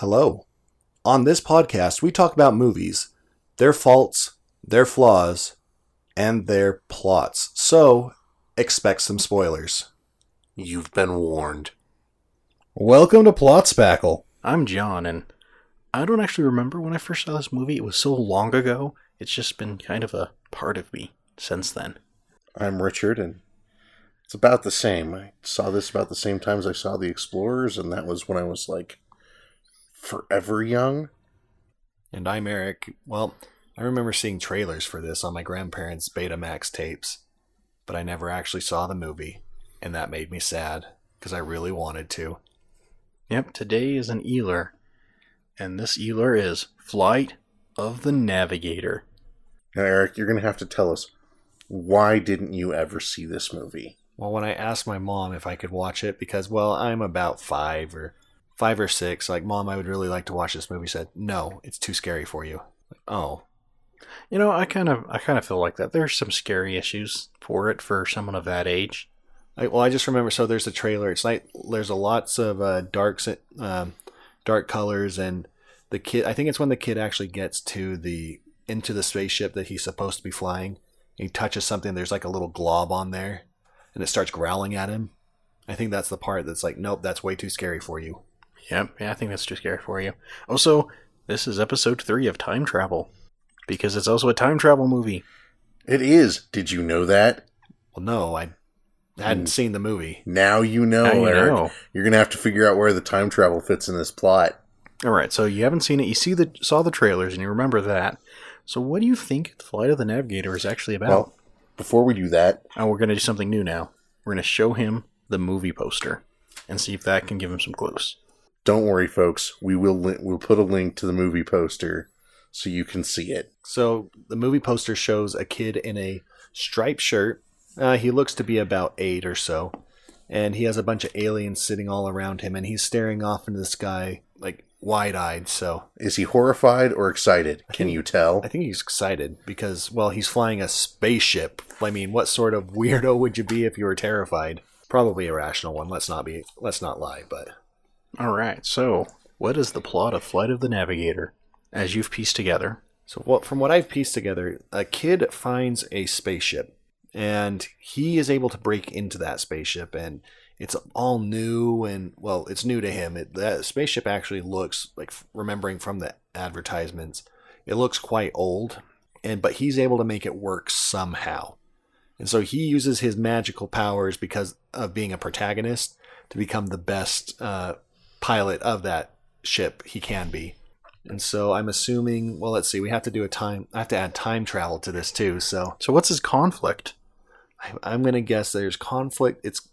Hello. On this podcast, we talk about movies, their faults, their flaws, and their plots. So, expect some spoilers. You've been warned. Welcome to Plot Spackle. I'm John, and I don't actually remember when I first saw this movie. It was so long ago. It's just been kind of a part of me since then. I'm Richard, and it's about the same. I saw this about the same time as I saw The Explorers, and that was when I was like forever young. And I'm Eric. Well, I remember seeing trailers for this on my grandparents' Betamax tapes, but I never actually saw the movie, and that made me sad because I really wanted to. Yep, today is an Eeler, and this Eeler is Flight of the Navigator. Now, Eric, you're going to have to tell us why didn't you ever see this movie? Well, when I asked my mom if I could watch it, because, well, I'm about five or five or six, like, Mom, I would really like to watch this movie, said, no, it's too scary for you. Like, oh, You know, I kind of, I kind of feel like that. There's some scary issues for it for someone of that age. I, well, I just remember. So there's a trailer. It's like there's a lots of uh, darks, um, dark colors, and the kid. I think it's when the kid actually gets to the into the spaceship that he's supposed to be flying. He touches something. There's like a little glob on there, and it starts growling at him. I think that's the part that's like, nope, that's way too scary for you. Yep, yeah, I think that's too scary for you. Also, this is episode three of Time Travel because it's also a time travel movie. It is. Did you know that? Well, no, I hadn't hmm. seen the movie. Now you know, Now you Eric. know. You're going to have to figure out where the time travel fits in this plot. All right, so you haven't seen it. You see the saw the trailers and you remember that. So what do you think the Flight of the Navigator is actually about? Well, before we do that, oh, we're going to do something new now. We're going to show him the movie poster and see if that can give him some clues. Don't worry, folks. We will li- we'll put a link to the movie poster so you can see it. So the movie poster shows a kid in a striped shirt. Uh, he looks to be about eight or so, and he has a bunch of aliens sitting all around him, and he's staring off into the sky like wide-eyed. So Is he horrified or excited? Can you tell? I think he's excited because well, he's flying a spaceship. I mean, what sort of weirdo would you be if you were terrified? Probably a rational one. Let's not be. Let's not lie. But All right, so what is the plot of Flight of the Navigator as you've pieced together? So what from what I've pieced together, a kid finds a spaceship and he is able to break into that spaceship and it's all new and well, it's new to him. It, that spaceship actually looks like remembering from the advertisements, it looks quite old and but he's able to make it work somehow. And so he uses his magical powers because of being a protagonist to become the best uh, pilot of that ship he can be. And so I'm assuming, well, let's see, we have to do a time, I have to add time travel to this too. So So what's his conflict? I, I'm going to guess there's conflict. It's,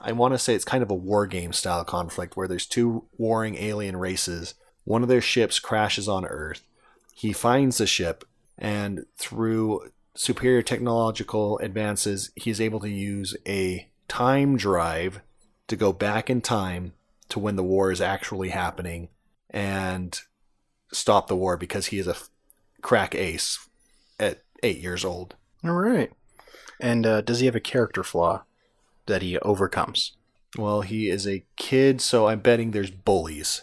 I want to say it's kind of a war game style conflict where there's two warring alien races. One of their ships crashes on Earth. He finds the ship, and through superior technological advances, he's able to use a time drive to go back in time to when the war is actually happening and stop the war because he is a crack ace at eight years old. All right. And uh, does he have a character flaw that he overcomes? Well, he is a kid, so I'm betting there's bullies.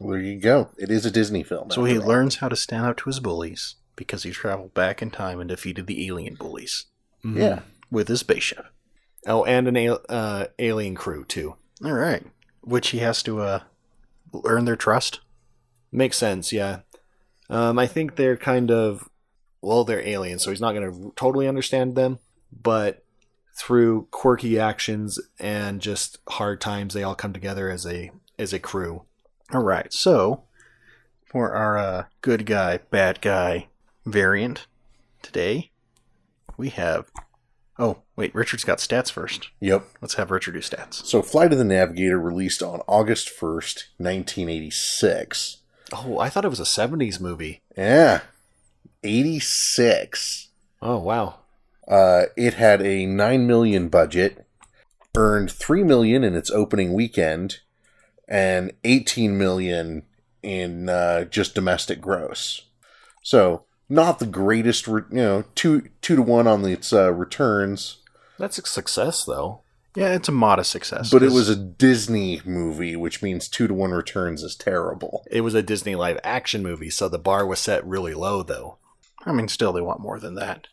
There you go. It is a Disney film. So he all. learns how to stand up to his bullies because he traveled back in time and defeated the alien bullies Yeah. with his spaceship. Oh, and an al- uh, alien crew too. All right. Which he has to uh, earn their trust. Makes sense, yeah. Um, I think they're kind of well, they're aliens, so he's not going to totally understand them, but through quirky actions and just hard times, they all come together as a as a crew. All right. So for our uh, good guy, bad guy variant today, we have. Oh, wait. Richard's got stats first. Yep. Let's have Richard do stats. So Flight of the Navigator released on August 1st, 1986. Oh, I thought it was a '70s movie. Yeah. 86. Oh, wow. Uh, it had a 9 million budget, earned 3 million in its opening weekend, and 18 million in uh, just domestic gross. So, not the greatest, re- you know, two two to one on its uh, returns. That's a success, though. Yeah, it's a modest success. but it was a Disney movie, which means two to one returns is terrible. It was a Disney live action movie, so the bar was set really low, though. I mean, still, they want more than that.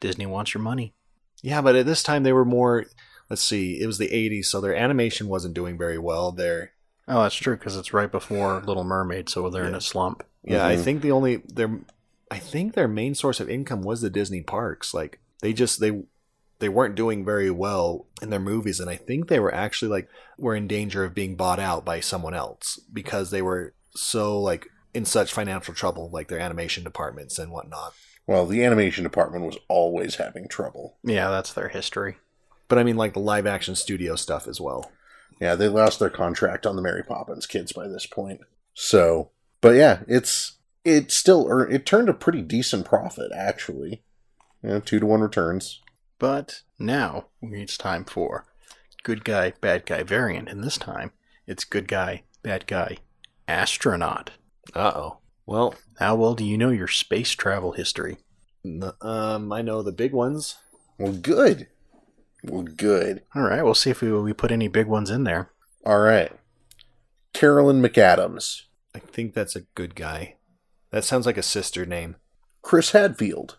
Disney wants your money. Yeah, but at this time they were more. Let's see, it was the '80s, so their animation wasn't doing very well. Their Oh, that's true because it's right before Little Mermaid, so they're in a slump. yeah, I Mhm. think the only their, I think their main source of income was the Disney parks. Like they just they they weren't doing very well in their movies, and I think they were actually like were in danger of being bought out by someone else because they were so like in such financial trouble, like their animation departments and whatnot. Well, the animation department was always having trouble. Yeah, that's their history. But I mean, like the live action studio stuff as well. Yeah, they lost their contract on the Mary Poppins kids by this point. So, but yeah, it's it still earned, it turned a pretty decent profit actually. You know, two to one returns. But now it's time for good guy, bad guy variant, and this time it's good guy, bad guy, astronaut. Uh oh. Well, How well do you know your space travel history? um, I know the big ones. Well, good. Well, good. All right, we'll see if we, we put any big ones in there. All right. Carolyn McAdams, I think that's a good guy. That sounds like a sister name. Chris Hadfield,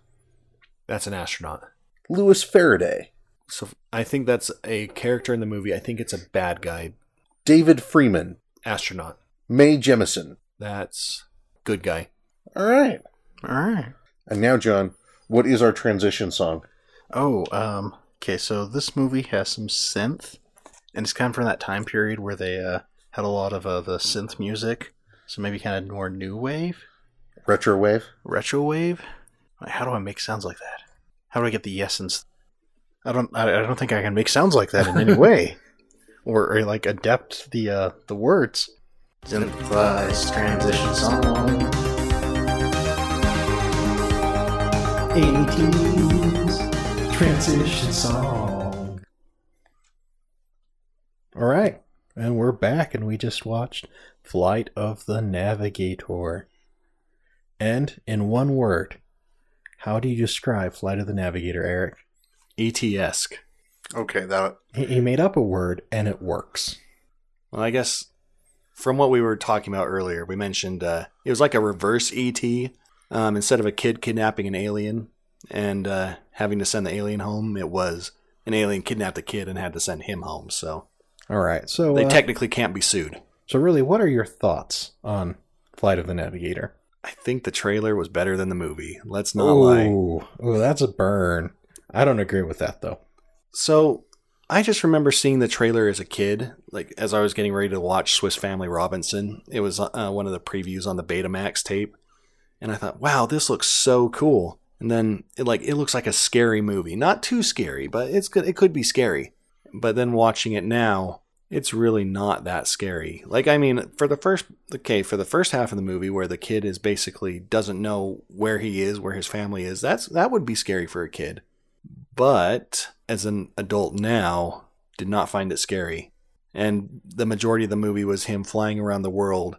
That's an astronaut. Louis Faraday, So I think that's a character in the movie. I think it's a bad guy David Freeman, astronaut. Mae Jemison. That's good guy. All right. All right. And now, John, what is our transition song? Oh, um, okay, so this movie has some synth, and it's kind of from that time period where they uh, had a lot of uh, the synth music, so maybe kind of more new wave, Retro Wave? retro wave. How do I make sounds like that? How do I get the essence? I don't. I, I don't think I can make sounds like that in any way, or, or like adapt the uh, the words. Synthesized transition song. 80s transition song. All right, and we're back, and we just watched Flight of the Navigator. And in one word, how do you describe Flight of the Navigator, Eric? ET-esque. Okay, that He, he made up a word, and it works. Well, I guess from what we were talking about earlier, we mentioned uh, it was like a reverse ET. Um, instead of a kid kidnapping an alien and uh, having to send the alien home, it was an alien kidnapped a kid and had to send him home. So All right, so they uh, technically can't be sued. so really, what are your thoughts on Flight of the Navigator? I think the trailer was better than the movie. Let's not lie. Ooh, ooh, that's a burn. I don't agree with that though. So I just remember seeing the trailer as a kid, like as I was getting ready to watch Swiss Family Robinson. It was uh, one of the previews on the Betamax tape, and I thought, "Wow, this looks so cool." And then it like it looks like a scary movie, not too scary, but it's good. It could be scary. But then watching it now, it's really not that scary. Like I mean, for the first okay, for the first half of the movie where the kid is basically doesn't know where he is, where his family is, that's that would be scary for a kid but as an adult now, did not find it scary. And the majority of the movie was him flying around the world,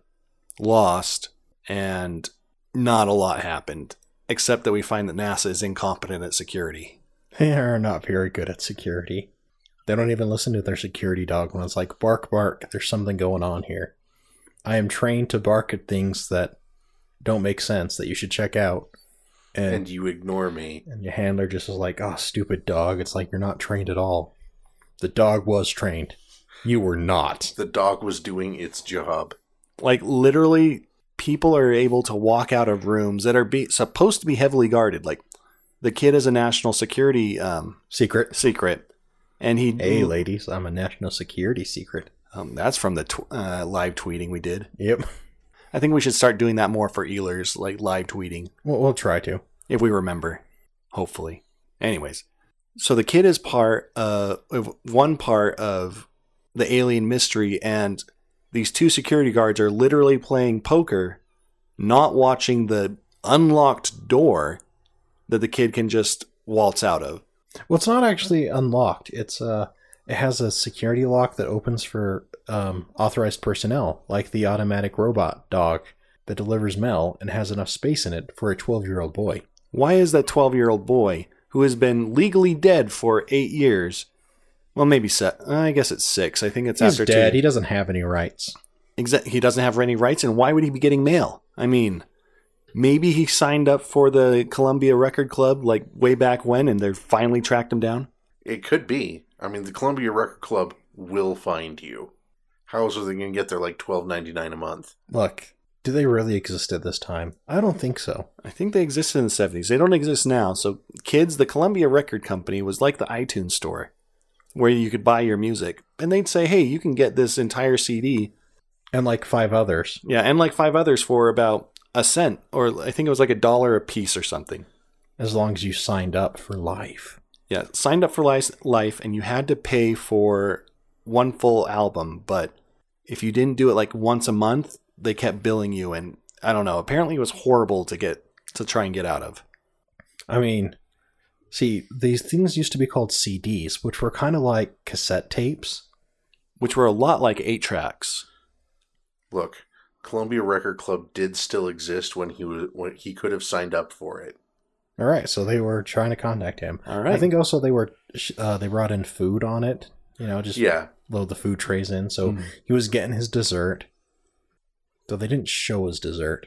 lost, and not a lot happened, except that we find that NASA is incompetent at security. They are not very good at security. They don't even listen to their security dog when it's like, bark, bark, there's something going on here. I am trained to bark at things that don't make sense that you should check out. And, and you ignore me. and your handler just is like, oh, stupid dog. It's like, you're not trained at all. The dog was trained. You were not. The dog was doing its job. Like, literally, people are able to walk out of rooms that are be- supposed to be heavily guarded. Like, the kid is a national security um, Secret. secret. And he. Hey, ladies, I'm a national security secret. Um, that's from the tw- uh, live tweeting we did. Yep. I think we should start doing that more for Ealers, like live tweeting, We'll, we'll try to. if we remember. Hopefully. Anyways, so the kid is part of one part of the alien mystery, and these two security guards are literally playing poker, not watching the unlocked door that the kid can just waltz out of. Well, it's not actually unlocked. It's uh, it has a security lock that opens for um, authorized personnel, like the automatic robot dog that delivers mail and has enough space in it for a 12 year old boy. Why is that 12 year old boy, who has been legally dead for eight years, Well, maybe set. I guess it's six. I think it's He's after dead. two. He doesn't have any rights. Exa- he doesn't have any rights, and why would he be getting mail? I mean, maybe he signed up for the Columbia Record Club like way back when, and they finally tracked him down. It could be. I mean, the Columbia Record Club will find you. How else are they going to get their like twelve ninety nine a month? Look, do they really exist at this time? I don't think so. I think they existed in the 70s. They don't exist now. So, kids, the Columbia Record Company was like the iTunes store where you could buy your music. And they'd say, hey, you can get this entire CD. And like five others. Yeah, and like five others for about a cent, or I think it was like a dollar a piece or something. As long as you signed up for life. Yeah, signed up for life, life, and you had to pay for one full album. But if you didn't do it like once a month, they kept billing you. And I don't know. Apparently, it was horrible to get to try and get out of. I mean, see, these things used to be called CDs, which were kind of like cassette tapes. which were a lot like eight tracks. Look, Columbia Record Club did still exist when he was when he could have signed up for it. All right, so they were trying to contact him. All right. I think also they were uh, they brought in food on it. You know, just Yeah, load the food trays in. So Mhm. he was getting his dessert. Though they didn't show his dessert.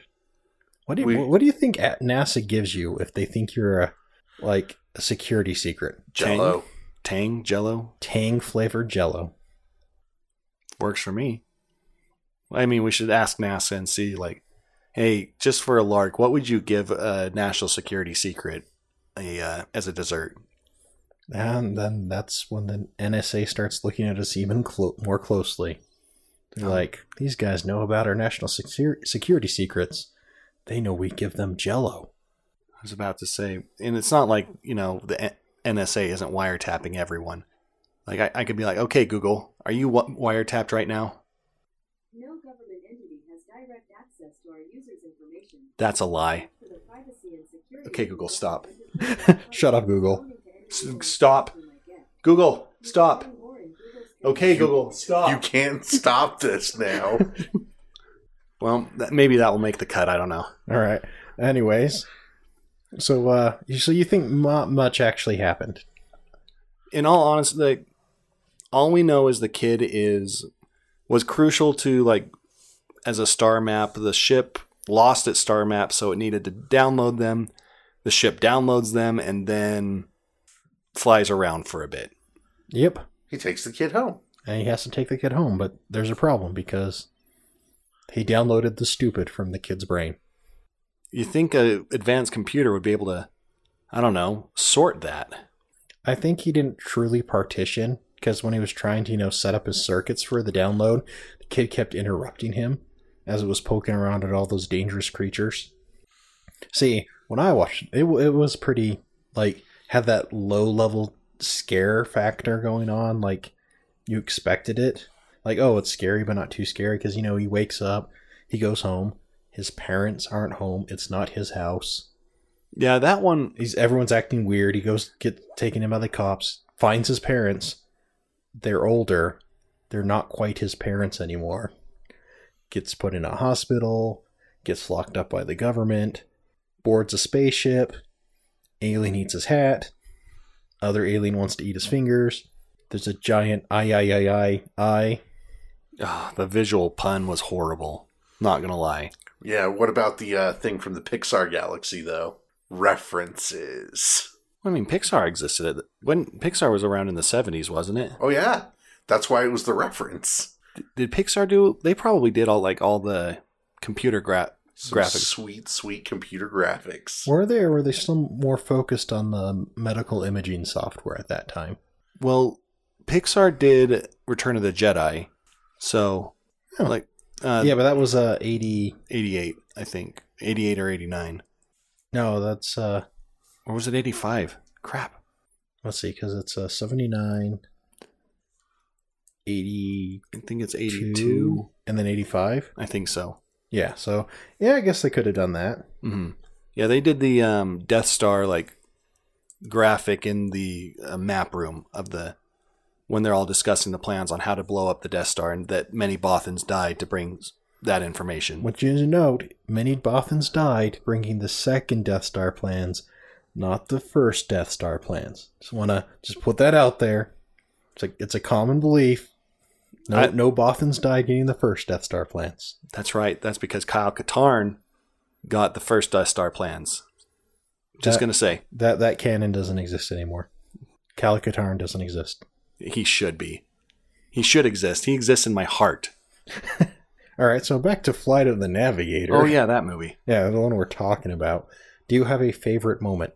What do you, We- what do you think at NASA gives you if they think you're a like a security secret? Jello. Tang, Jello Tang flavored Jello. works for me. I mean, we should ask NASA and see, like, hey, just for a lark, what would you give a national security secret a uh, as a dessert? And then that's when the NSA starts looking at us even clo- more closely. They're like, these guys know about our national secur- security secrets. They know we give them Jello. I was about to say, and it's not like you know the N- NSA isn't wiretapping everyone. Like I, I could be like, okay, Google, are you w- wiretapped right now? No government entity has direct access to our users' information. That's a lie. For the privacy and security Okay, Google, stop. Shut up, Google. Stop. Google, stop. Okay, Google, stop. You can't stop this now. Well, that, maybe that will make the cut. I don't know. All right. Anyways, so uh, so you think not much actually happened? In all honesty, like, all we know is the kid is was crucial to like as a star map. The ship lost its star map, so it needed to download them. The ship downloads them and then flies around for a bit. Yep. he takes the kid home. And he has to take the kid home, but there's a problem because he downloaded the stupid from the kid's brain. You think a advanced computer would be able to, I don't know, sort that? I think he didn't truly partition because when he was trying to, you know, set up his circuits for the download, the kid kept interrupting him as it was poking around at all those dangerous creatures. See, when I watched it, it, it was pretty like had that low level scare factor going on, like you expected it. Like, oh, it's scary, but not too scary because you know he wakes up, he goes home, his parents aren't home, it's not his house. Yeah, that one. He's everyone's acting weird. He goes get taken in by the cops, finds his parents. They're older. They're not quite his parents anymore. Gets put in a hospital, gets locked up by the government, boards a spaceship. Alien eats his hat. Other alien wants to eat his fingers. There's a giant eye eye eye eye eye. ah, the visual pun was horrible. Not gonna lie. Yeah, what about the uh, thing from the Pixar galaxy, though? References. I mean, Pixar existed the, when Pixar was around in the seventies, wasn't it? Oh, yeah. That's why it was the reference. Did Pixar do? They probably did all like all the computer gra- graphics. Sweet, sweet computer graphics. Were they or were they still more focused on the medical imaging software at that time? Well, Pixar did Return of the Jedi, so Huh. like uh, yeah, but that was uh eighty eighty eight, I think, eighty eight or eighty nine, no, that's uh or was it eighty five? Crap. let's see, because it's uh 79, 82, I think it's eighty two. and then 85. I think so. Yeah, so yeah, I guess they could have done that. hmm Yeah, they did the um, Death Star like graphic in the uh, map room of the when they're all discussing the plans on how to blow up the Death Star, and that many Bothans died to bring that information. You need to note, many Bothans died bringing the second Death Star plans, not the first Death Star plans. Just want to just put that out there. It's a it's a common belief. No, I- no Bothans died getting the first Death Star plans. That's right. That's because Kyle Katarn got the first Death Star plans. Just That- gonna say That that canon doesn't exist anymore. Cal Katarn doesn't exist. he should be. He should exist. He exists in my heart. All right, so back to Flight of the Navigator. Oh yeah, that movie. yeah, the one we're talking about. Do you have a favorite moment?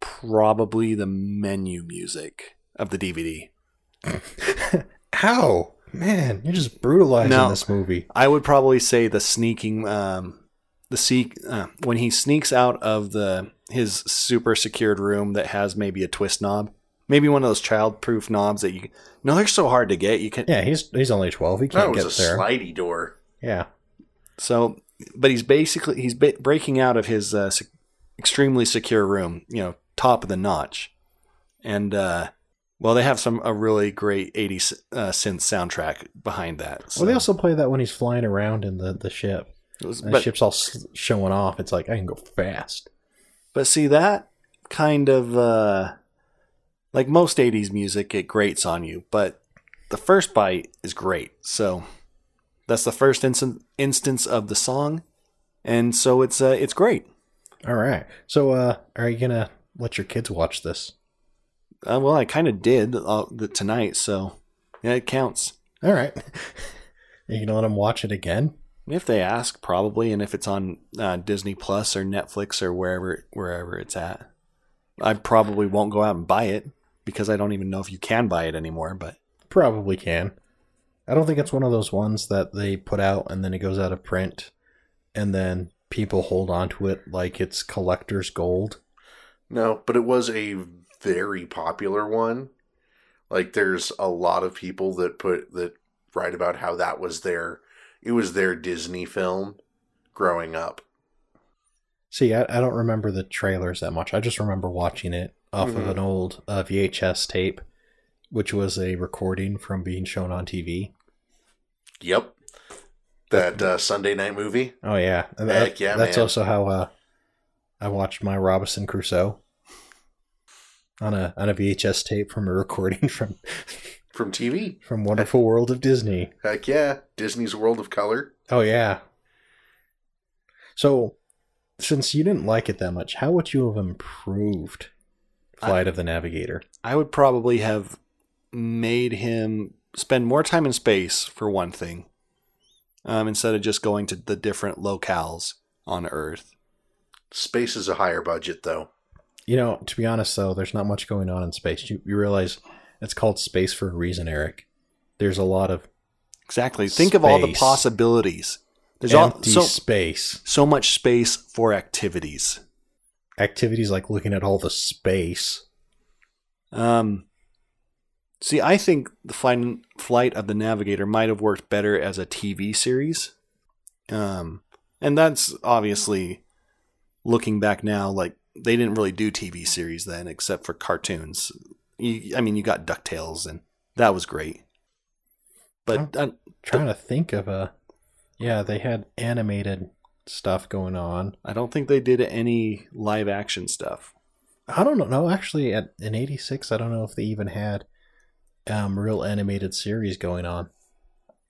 Probably the menu music of the DVD. How man, you're just brutalizing No. this movie. I would probably say the sneaking, um, the seek uh, when he sneaks out of the his super secured room that has maybe a twist knob, maybe one of those child-proof knobs that you. No, they're so hard to get. You can Yeah, he's he's only twelve. He can't was get a there. slidey door. Yeah, so, but he's basically he's ba- breaking out of his uh, sec- extremely secure room. You know, top of the notch, and uh, well, they have some a really great '80s uh, synth soundtrack behind that. So. Well, they also play that when he's flying around in the the ship. Was- And the but- ship's all showing off. It's like I can go fast. But see that kind of uh like most 80s music it grates on you, but the first bite is great. So that's the first instant instance of the song and so it's uh it's great. All right. So, uh, are you gonna let your kids watch this? Uh, well, I kind of did uh, the, tonight, so yeah, it counts. All right. are you gonna let them watch it again? If they ask, probably, and if it's on uh, Disney Plus or Netflix or wherever wherever it's at, I probably won't go out and buy it because I don't even know if you can buy it anymore. But Probably can. I don't think it's one of those ones that they put out and then it goes out of print, and then people hold on to it like it's collector's gold. No, but it was a very popular one. Like there's a lot of people that put that write about how that was their it was their Disney film growing up. See, I, I don't remember the trailers that much. I just remember watching it off of Mhm. an old uh, VHS tape, which was a recording from being shown on TV. Yep. That uh, Sunday night movie. Oh yeah, Heck yeah, That's man. also how uh, I watched my Robinson Crusoe on a on a VHS tape from a recording from From TV. from Wonderful World of Disney. Heck yeah. Disney's World of Color. Oh yeah. So, since you didn't like it that much, how would you have improved Flight of the Navigator? I would probably have made him spend more time in space for one thing, um, instead of just going to the different locales on Earth. Space is a higher budget though. You know, to be honest though, there's not much going on in space. You, you realize it's called space for a reason, Eric. There's a lot of Exactly. Think of all the Space. possibilities. There's all, empty so space so much space for activities. activities like looking at all the space. Um, see, I think the flight, flight of the Navigator might have worked better as a TV series. Um, and that's obviously looking back now, like they didn't really do TV series then, except for cartoons. You, I mean, you got Ducktales, and that was great. But uh, trying to think of a yeah they had animated stuff going on I don't think they did any live action stuff. i don't know no actually at in 86 i don't know if they even had um real animated series going on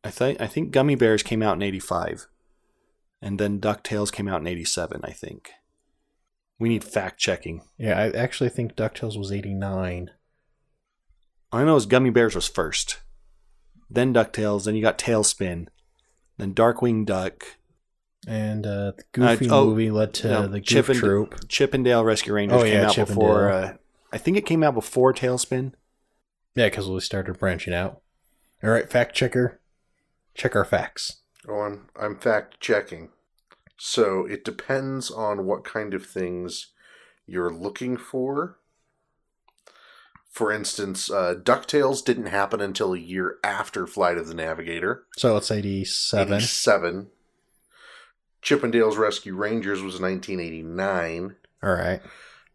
I think I think Gummi Bears came out in '85, and then Ducktales came out in '87. I think. We need fact checking. yeah i actually think ducktales was 89 All I know is Gummi Bears was first, then Ducktales, then you got TaleSpin, then Darkwing Duck, and uh the goofy oh, movie led to no, the Chip goof and- troop Chip 'n Dale Rescue Rangers Oh, came yeah, out before. Uh, I think it came out before TaleSpin. yeah because we started branching out all right fact checker check our facts Oh, I'm I'm fact checking. So it depends on what kind of things you're looking for. For instance, uh, Ducktales didn't happen until a year after Flight of the Navigator. so it's 87 87. Chippendales Rescue Rangers was 1989. all right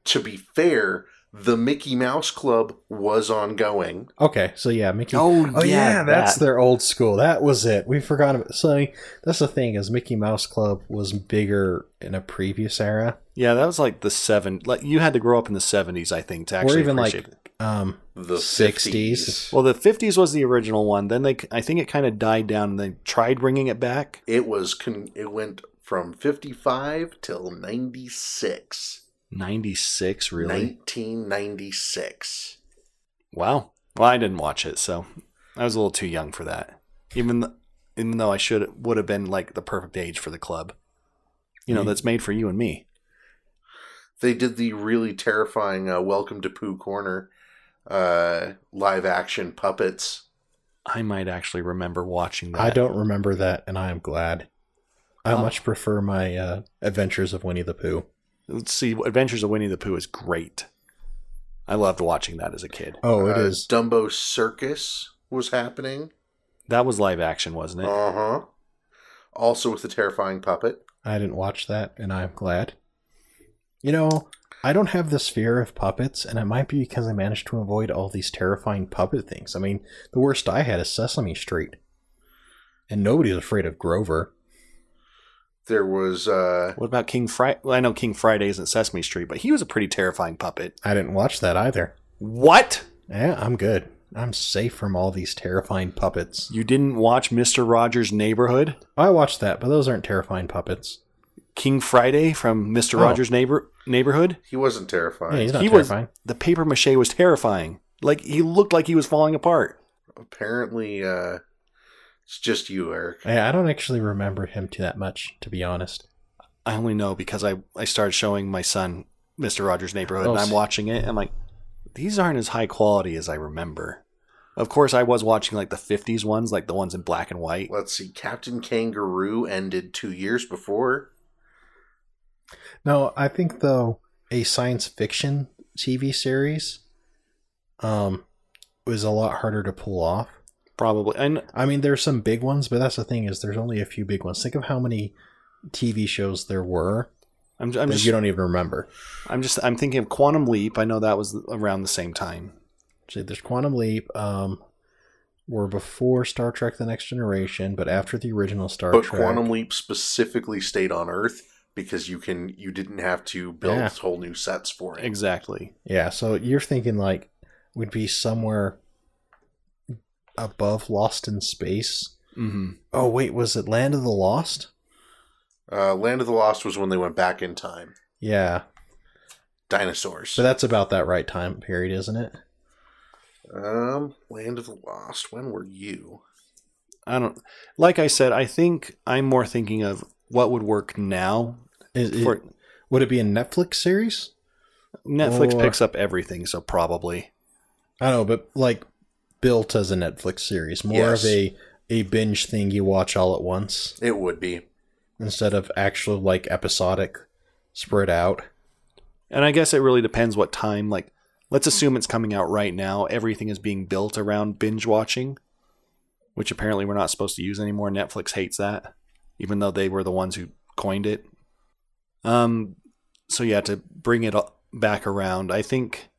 To be fair, the Mickey Mouse Club was ongoing. okay so yeah mickey Oh, Oh yeah, yeah, that's that. their old school. That was it. We forgot about. So that's the thing is Mickey Mouse Club was bigger in a previous era, Yeah, that was like the seven. Like you had to grow up in the '70s, I think, to or actually even like appreciate it. um the 60s. 60s. Well, the 50s was the original one. Then they, I think it kind of died down. and They tried bringing it back. It was con- it went from 55 till 96. 96, really? 1996. Wow. Well, I didn't watch it, so I was a little too young for that. Even th- even though I should would have been like the perfect age for the club. You know, Mm. that's made for you and me. They did the really terrifying uh, Welcome to Pooh Corner uh, live action puppets. I might actually remember watching that. I don't remember that, and I am glad. I Oh. much prefer my uh, Adventures of Winnie the Pooh. Let's see. Adventures of Winnie the Pooh is great. I loved watching that as a kid. Oh, it Uh, is. Dumbo Circus was happening. That was live action, wasn't it? Uh huh. Also with the terrifying puppet. I didn't watch that, and I'm glad. You know, I don't have this fear of puppets, and it might be because I managed to avoid all these terrifying puppet things. I mean, the worst I had is Sesame Street. And nobody's afraid of Grover. There was uh, What about King Friday? Well, I know King Friday isn't Sesame Street, but he was a pretty terrifying puppet. I didn't watch that either. What? Yeah, I'm good. I'm safe from all these terrifying puppets. You didn't watch Mister Rogers' Neighborhood? I watched that, but those aren't terrifying puppets. King Friday from Mister Oh. Rogers' Neighbor Neighborhood? he wasn't terrifying. Yeah, he's not he was the paper mache was terrifying. Like he looked like he was falling apart. Apparently, uh, it's just you, Eric. Yeah, I don't actually remember him too that much, to be honest. I only know because I I started showing my son Mister Rogers' Neighborhood, Oh, and I'm watching it. I'm like, these aren't as high quality as I remember. Of course, I was watching like the '50s ones, like the ones in black and white. Let's see. Captain Kangaroo ended two years before. No, I think though a science fiction TV series um was a lot harder to pull off. Probably, and I mean, there's some big ones, but that's the thing is there's only a few big ones. Think of how many TV shows there were I'm, I'm just you don't even remember. I'm just I'm thinking of Quantum Leap. I know that was around the same time. See, there's Quantum Leap. Um, were before Star Trek: The Next Generation, but after the original Star But Trek. But Quantum Leap specifically stayed on Earth because you can you didn't have to build Yeah. whole new sets for it. Exactly. Yeah, so you're thinking like would be somewhere above Lost in Space. hmm Oh wait, was it Land of the Lost? Uh, Land of the Lost was when they went back in time. Yeah, Dinosaurs. So that's about that right time period, isn't it? um, Land of the Lost. When were you? I don't. Like I said, I think I'm more thinking of what would work now. Is, is- For would it be a Netflix series? Netflix Or- picks up everything, so probably. I don't know, but like built as a Netflix series, more Yes. of a a binge thing you watch all at once It would be. instead of actual like episodic spread out. And I guess it really depends what time. Like, let's assume it's coming out right now. Everything is being built around binge watching, which apparently we're not supposed to use anymore. Netflix hates that, even though they were the ones who coined it. Um, so yeah, to bring it back around, I think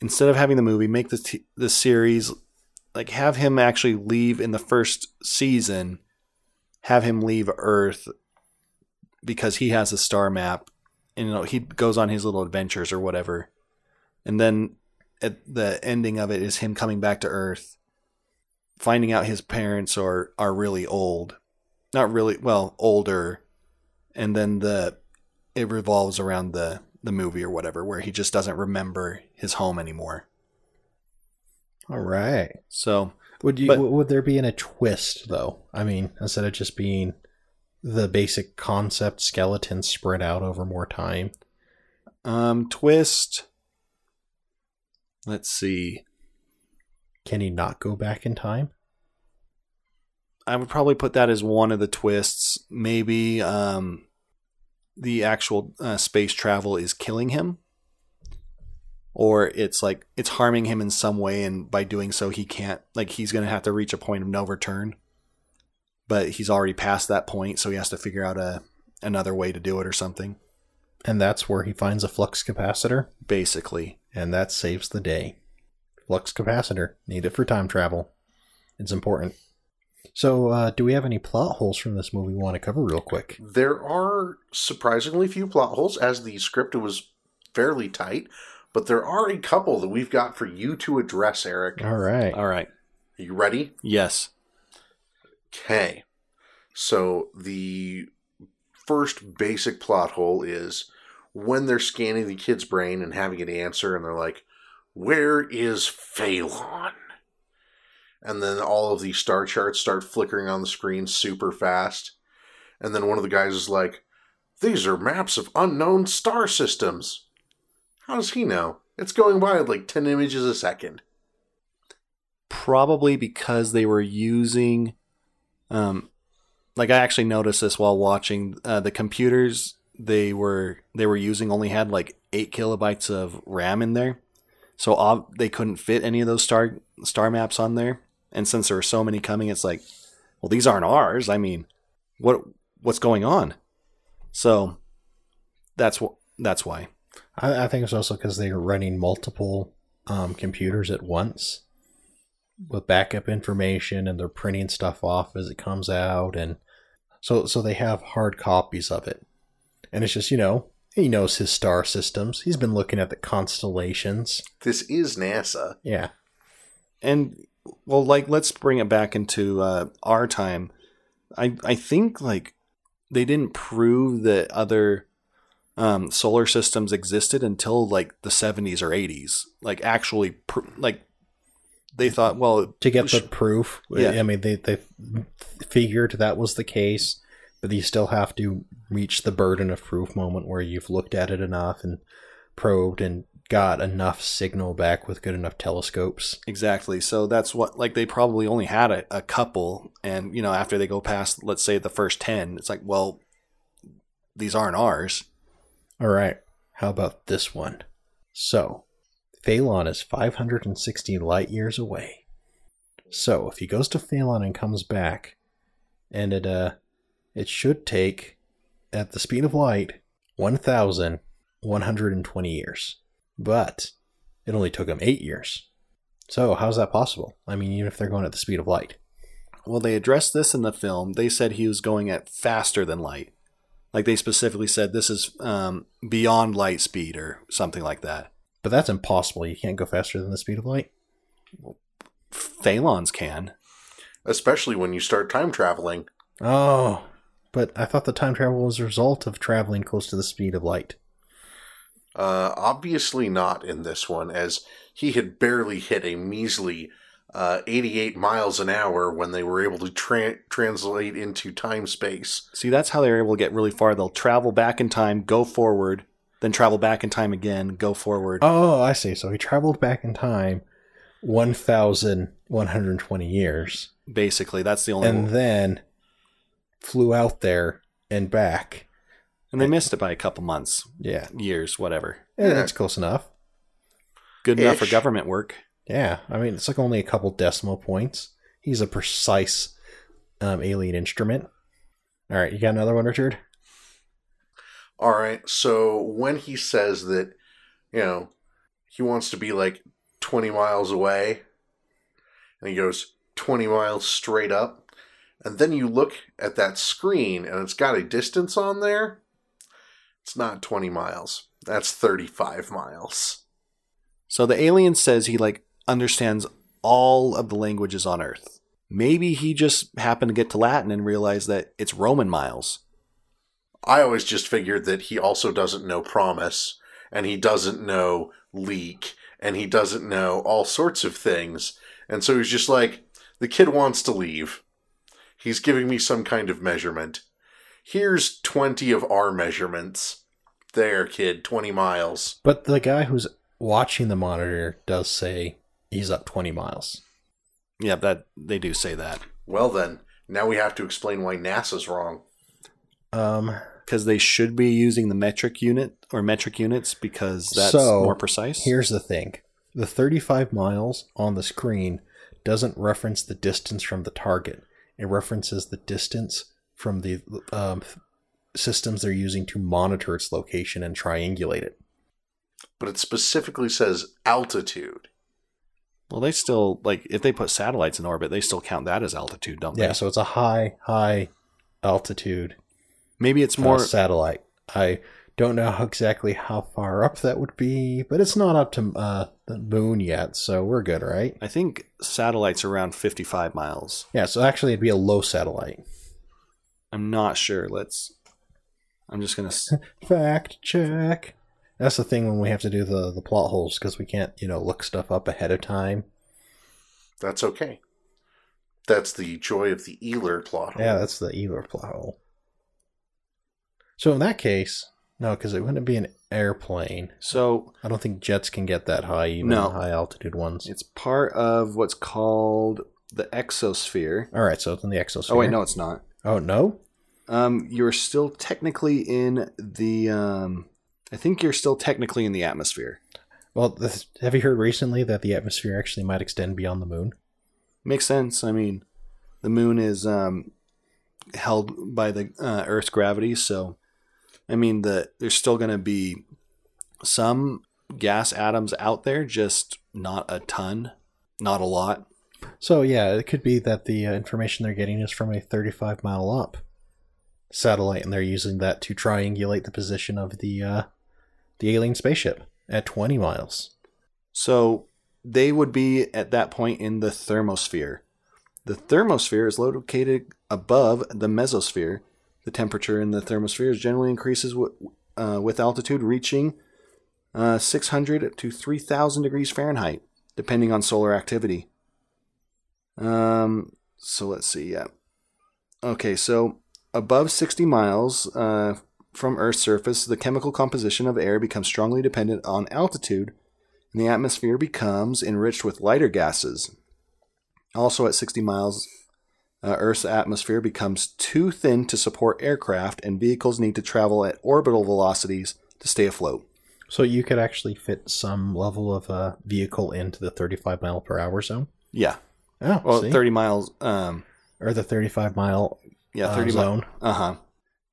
instead of having the movie, make the t- the series like have him actually leave in the first season, have him leave Earth because he has a star map and you know he goes on his little adventures or whatever. And then at the ending of it is him coming back to earth finding out his parents are are really old. Not really well older. And then the it revolves around the the movie or whatever where he just doesn't remember his home anymore All right. so Would you But- would there be in a twist though? I mean, instead of just being the basic concept skeleton spread out over more time. um twist let's see Can he not go back in time? I would probably put that as one of the twists. Maybe um, the actual uh, space travel is killing him, or it's like it's harming him in some way, and by doing so, he can't. Like he's going to have to reach a point of no return. But he's already past that point, so he has to figure out a another way to do it or something. And that's where he finds a flux capacitor, Basically, and that saves the day. Flux capacitor, need it for time travel. It's important. So, uh, do we have any plot holes from this movie we want to cover real quick? There are surprisingly few plot holes, as the script was fairly tight. But there are a couple that we've got for you to address, Eric. All right. All right. Are you ready? Yes. Okay. So the first basic plot hole is when they're scanning the kid's brain and having it answer, and they're like, Where is Phaelon? And then all of these star charts start flickering on the screen super fast. And then one of the guys is like, These are maps of unknown star systems. How does he know? It's going by like 10 images a second. Probably because they were using, um, like I actually noticed this while watching uh, the computers they were they were using only had like eight kilobytes of RAM in there, so ob- they couldn't fit any of those star star maps on there. And since there are so many coming, it's like, well, these aren't ours. I mean, what what's going on? So that's what that's why. I, I think it's also because they are running multiple um, computers at once with backup information, and they're printing stuff off as it comes out, and so so they have hard copies of it. And it's just you know he knows his star systems. He's been looking at the constellations. This is NASA. Yeah, and well like let's bring it back into uh, our time i i think like they didn't prove that other um, solar systems existed until like the 70s or 80s like actually pr- like they thought well to get sh- the proof. Yeah. I mean they they figured that was the case, but you still have to reach the burden of proof moment where you've looked at it enough and probed and got enough signal back with good enough telescopes. exactly so that's what like they probably only had a, a couple and you know after they go past let's say the first 10 it's like well these aren't ours All right, how about this one? So, Phaelon is 560 light years away. So, if he goes to Phaelon and comes back, and it uh, it should take at the speed of light 1,120 years, but it only took him eight years. So, how's that possible? I mean, even if they're going at the speed of light. Well, they addressed this in the film. They said he was going at faster than light. Like they specifically said, this is um, beyond light speed or something like that. But that's impossible. You can't go faster than the speed of light. Phaelons can. especially when you start time traveling. Oh, but I thought the time travel was a result of traveling close to the speed of light. Uh, obviously not in this one, as he had barely hit a measly uh, 88 miles an hour when they were able to tra- translate into time space. See, that's how they're able to get really far. They'll travel back in time, go forward, then travel back in time again, go forward. Oh, I see. So he traveled back in time 1,120 years Basically, that's the only. and And, then flew out there and back. They missed it by a couple months, Yeah. years, whatever. Yeah, Yeah. that's close enough. Good enough for government work. Yeah. I mean, it's like only a couple decimal points. He's a precise um, alien instrument. All right. You got another one, Richard? All right, so when he says that, you know, he wants to be like 20 miles away, and he goes 20 miles straight up, and then you look at that screen and it's got a distance on there, it's not 20 miles. That's 35 miles. So the alien says he like understands all of the languages on Earth. Maybe he just happened to get to Latin and realized that it's Roman miles. I always just figured that he also doesn't know promise, and he doesn't know leak, and he doesn't know all sorts of things. And so he's just like, the kid wants to leave. He's giving me some kind of measurement. Here's 20 of our measurements. There, kid, 20 miles. But the guy who's watching the monitor does say he's up 20 miles. Yeah, that they do say that Well, then, now we have to explain why NASA's wrong. Um, because they should be using the metric unit or metric units because that's So, more precise. Here's the thing the 35 miles on the screen doesn't reference the distance from the target, it references the distance from the um, systems they're using to monitor its location and triangulate it. But it specifically says altitude. well, they still like if they put satellites in orbit, they still count that as altitude, don't Yeah, they? so it's a high, high altitude Maybe it's more more. satellite. I Don't know how- exactly how far up that would be, but it's not up to uh, the moon yet, so we're good, right? I think satellites around 55 miles. Yeah, so actually it'd be a low satellite. I'm not sure. Let's. I'm just gonna. Fact check. That's the thing when we have to do the, the plot holes because we can't, you know, look stuff up ahead of time. That's okay. That's the joy of the Ealer plot. hole. Yeah, that's the Ealer plot hole. So in that case, no, because it wouldn't be an airplane. So I don't think jets can get that high, even No. high altitude ones. it's part of what's called the exosphere. All right, so it's in the exosphere. Oh wait, no, it's not. Oh no. Um, you're still technically in the. Um, I think you're still technically in the atmosphere. Well, this, have you heard recently that the atmosphere actually might extend beyond the moon? Makes sense. I mean, the moon is um, held by the uh, Earth's gravity, so I mean, the there's still going to be some gas atoms out there, just not a ton, not a lot. So yeah, it could be that the uh, information they're getting is from a 35 mile up satellite, and they're using that to triangulate the position of the uh, the alien spaceship at 20 miles. So they would be at that point in the thermosphere. The thermosphere is located above the mesosphere. The temperature in the thermosphere generally increases w- uh, with altitude, reaching uh, 600 to 3,000 degrees Fahrenheit, depending on solar activity. Um, so let's see. Yeah. Okay, so above 60 miles uh, from Earth's surface, the chemical composition of air becomes strongly dependent on altitude and the atmosphere becomes enriched with lighter gases. Also, at 60 miles, uh, Earth's atmosphere becomes too thin to support aircraft, and vehicles need to travel at orbital velocities to stay afloat. So you could actually fit some level of a vehicle into the 35 mile per hour zone. Yeah, Oh, well, see? 30 miles. Um, or the 35 mile yeah, uh, 30 zone. Uh huh.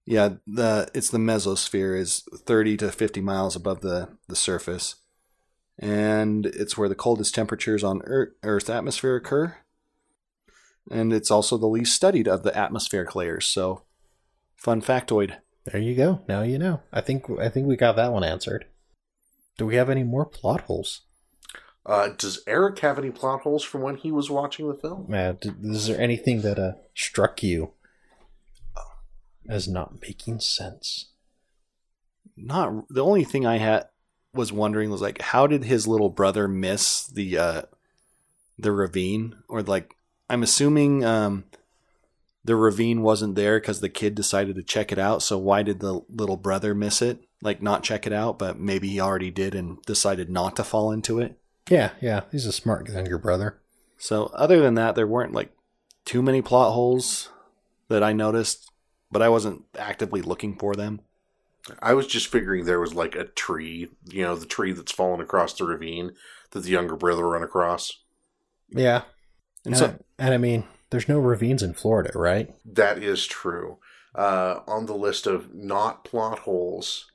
Yeah, the it's the mesosphere is 30 to 50 miles above the the surface, and it's where the coldest temperatures on Earth, Earth's atmosphere occur, and it's also the least studied of the atmospheric layers. So, fun factoid. There you go. Now you know. I think I think we got that one answered. Do we have any more plot holes? Uh, does Eric have any plot holes from when he was watching the film? Uh, is there anything that uh, struck you as not making sense? Not the only thing I had was wondering was like, how did his little brother miss the uh, the ravine? Or like, I'm assuming um, the ravine wasn't there because the kid decided to check it out. So why did the little brother miss it? Like, not check it out, but maybe he already did and decided not to fall into it. Yeah, yeah. He's a smart younger brother. So other than that, there weren't like too many plot holes that I noticed, but I wasn't actively looking for them. I was just figuring there was like a tree, you know, the tree that's fallen across the ravine that the younger brother run across. Yeah. And And, so, I, and I mean, there's no ravines in Florida, right? That is true. Uh, on the list of not plot holes,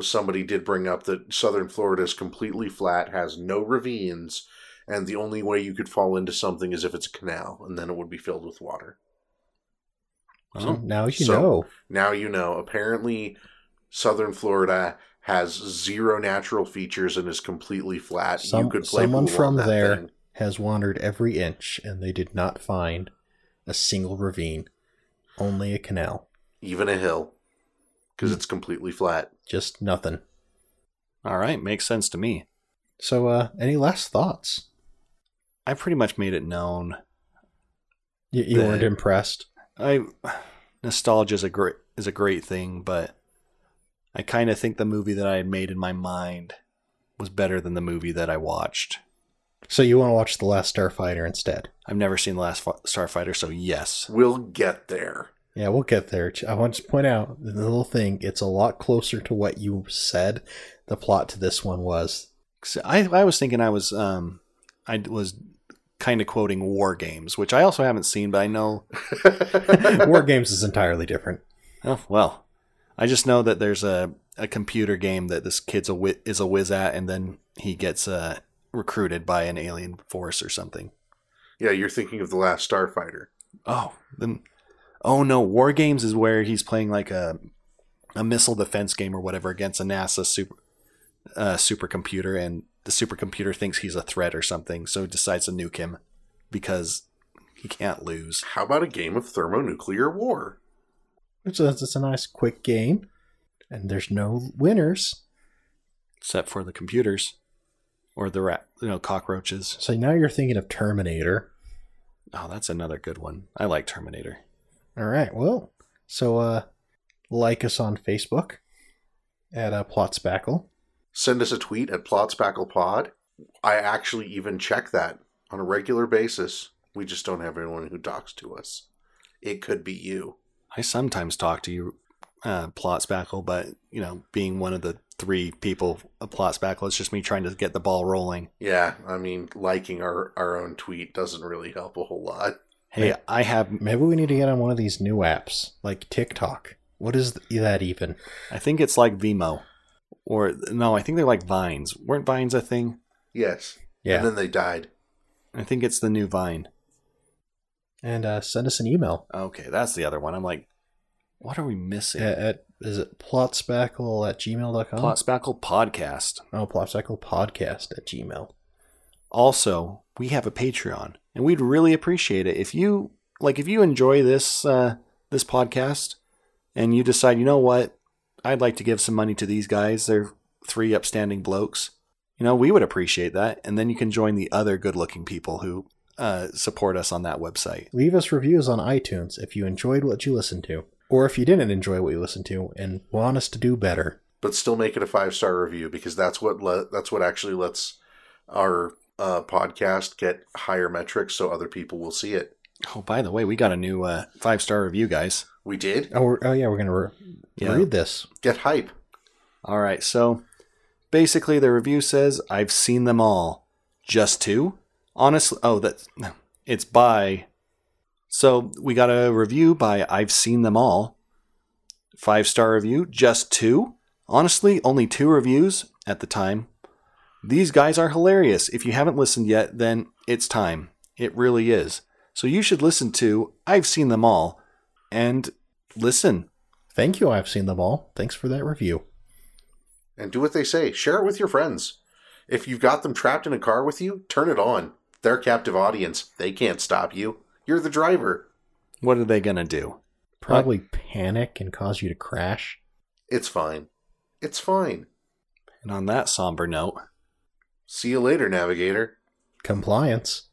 somebody did bring up that southern Florida is completely flat, has no ravines, and the only way you could fall into something is if it's a canal, and then it would be filled with water. Oh, so Oh. now you So- know. Now you know. Apparently, southern Florida has zero natural features and is completely flat. Some- you could play someone from there thing. has wandered every inch, and they did not find a single ravine, only a canal. even a hill, because it's completely flat. Just nothing. all right, makes sense to me. So, uh, any last thoughts? I pretty much made it known. You, you weren't impressed. I nostalgia is a great is a great thing, but I kind of think the movie that I had made in my mind was better than the movie that I watched. So you want to watch The Last Starfighter instead? I've never seen the last Fa- Starfighter, so yes. We'll get there. Yeah, we'll get there. I want to point out the little thing. It's a lot closer to what you said. The plot to this one was. I I was thinking I was um I was kind of quoting War Games, which I also haven't seen, but I know. War Games is entirely different. Oh well, I just know that there's a a computer game that this kid's a wi- is a whiz at, and then he gets uh recruited by an alien force or something. yeah, you're thinking of the last Starfighter. Oh, then oh no, War Games is where he's playing like a a missile defense game or whatever against a NASA super uh, supercomputer, and the supercomputer thinks he's a threat or something, so decides to nuke him because he can't lose. How about a game of thermonuclear war? It's a, it's a nice quick game, and there's no winners. Except for the computers or the rat, you know, cockroaches. So now you're thinking of Terminator. Oh, that's another good one. I like Terminator. All right. Well, so uh, like us on Facebook at uh, Plot Spackle. Send us a tweet at PlotspacklePod. I actually even check that on a regular basis. We just don't have anyone who talks to us. It could be you. I sometimes talk to you, uh, Plot Spackle, but you know, being one of the three people a Plot Spackle, it's just me trying to get the ball rolling. Yeah, I mean, liking our, our own tweet doesn't really help a whole lot. Hey, I have. Maybe we need to get on one of these new apps like TikTok. What is that even? I think it's like Vimo, or no, I think they're like Vines. weren't Vines a thing? Yes. Yeah. And then they died. I think it's the new Vine. And uh, send us an email Okay, that's the other one. I'm like, what are we missing? at, at is it plotspackle at gmail.com? Plot Spackle podcast. oh, plotspackle podcast at gmail. Also, we have a Patreon, and we'd really appreciate it if you like if you enjoy this uh, this podcast, and you decide, you know what, I'd like to give some money to these guys. They're three upstanding blokes. You know, we would appreciate that, and then you can join the other good-looking people who uh, support us on that website. Leave us reviews on iTunes if you enjoyed what you listened to, or if you didn't enjoy what you listened to and want us to do better. But still make it a five star review because that's what le- that's what actually lets our uh, podcast get higher metrics so other people will see it. Oh, by the way, we got a new uh, five-star review, guys. We did? Oh, we're, oh yeah, we're gonna re- Yeah. read this. Get hype. All right, so basically the review says I've seen them all. Just two? Honestly, oh that it's by So we got a review by I've seen them all. 5-star review, just two? Honestly, only two reviews at the time. These guys are hilarious. If you haven't listened yet, then it's time. It really is. So you should listen to I've seen them all and listen. Thank you. I've seen them all. Thanks for that review. And do what they say. Share it with your friends. If you've got them trapped in a car with you, turn it on. They're captive audience. They can't stop you. You're the driver. What are they going to do? Probably panic and cause you to crash. It's fine. It's fine. And on that somber note, See you later, Navigator. Compliance.